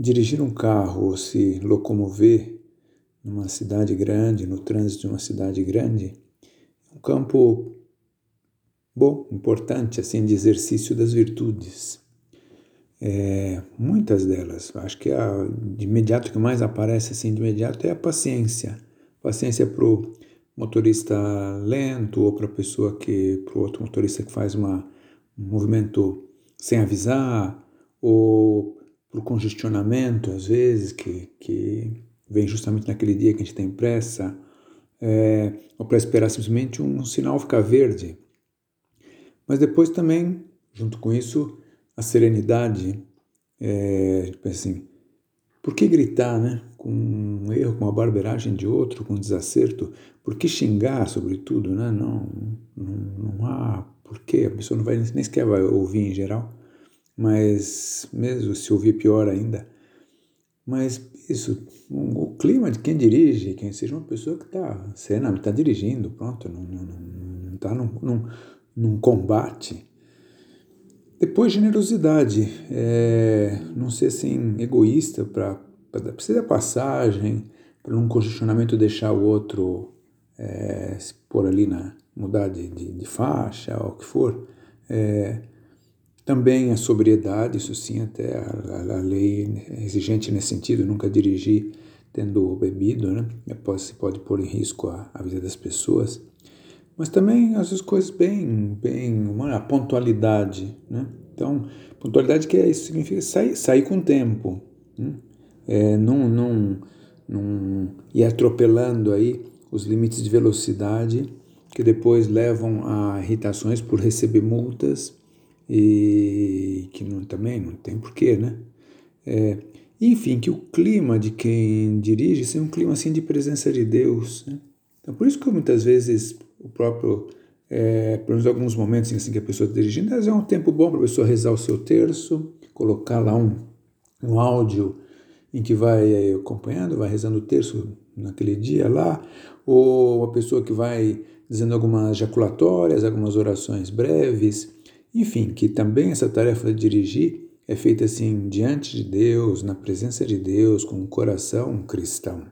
dirigir um carro ou se locomover numa cidade grande, no trânsito de uma cidade grande, é um campo bom, importante, assim, de exercício das virtudes. É, muitas delas, acho que a de imediato que mais aparece assim de imediato é a paciência. Paciência para o motorista lento ou para a pessoa que, para o outro motorista que faz uma, um movimento sem avisar, ou o congestionamento, às vezes, que, que vem justamente naquele dia que a gente tem pressa, é, ou para esperar simplesmente um sinal ficar verde. Mas depois também, junto com isso, a serenidade, é, assim, por que gritar, né? Com um erro, com uma barberagem de outro, com um desacerto? Por que xingar, sobretudo, né? Não, não, não há porquê, a pessoa não vai nem sequer vai ouvir em geral, mas mesmo se ouvir pior ainda. Mas isso, o clima de quem dirige, quem seja uma pessoa que está cena, está dirigindo, pronto, não está num, num, num combate. Depois, generosidade, é, não ser assim egoísta para precisa da passagem, para num congestionamento deixar o outro é, se pôr ali na mudar de, de, de faixa ou o que for. É, também a sobriedade, isso sim, até a, a, lei é exigente nesse sentido, nunca dirigir tendo bebido, né? Pode, pode pôr em risco a, a vida das pessoas. Mas também as coisas bem, bem, uma a pontualidade, né? Então, pontualidade que é isso significa sair, sair com tempo, né? é, não, não, não ir atropelando aí os limites de velocidade que depois levam a irritações por receber multas e que não, também não tem porquê, né? É, enfim, que o clima de quem dirige seja um clima assim de presença de Deus. Né? Então, por isso que muitas vezes o próprio, é, menos alguns momentos assim que a pessoa está dirigindo, é um tempo bom para a pessoa rezar o seu terço, colocar lá um, um áudio em que vai acompanhando, vai rezando o terço naquele dia lá, ou uma pessoa que vai dizendo algumas jaculatórias, algumas orações breves, enfim, que também essa tarefa de dirigir é feita assim diante de Deus, na presença de Deus, com o coração cristão.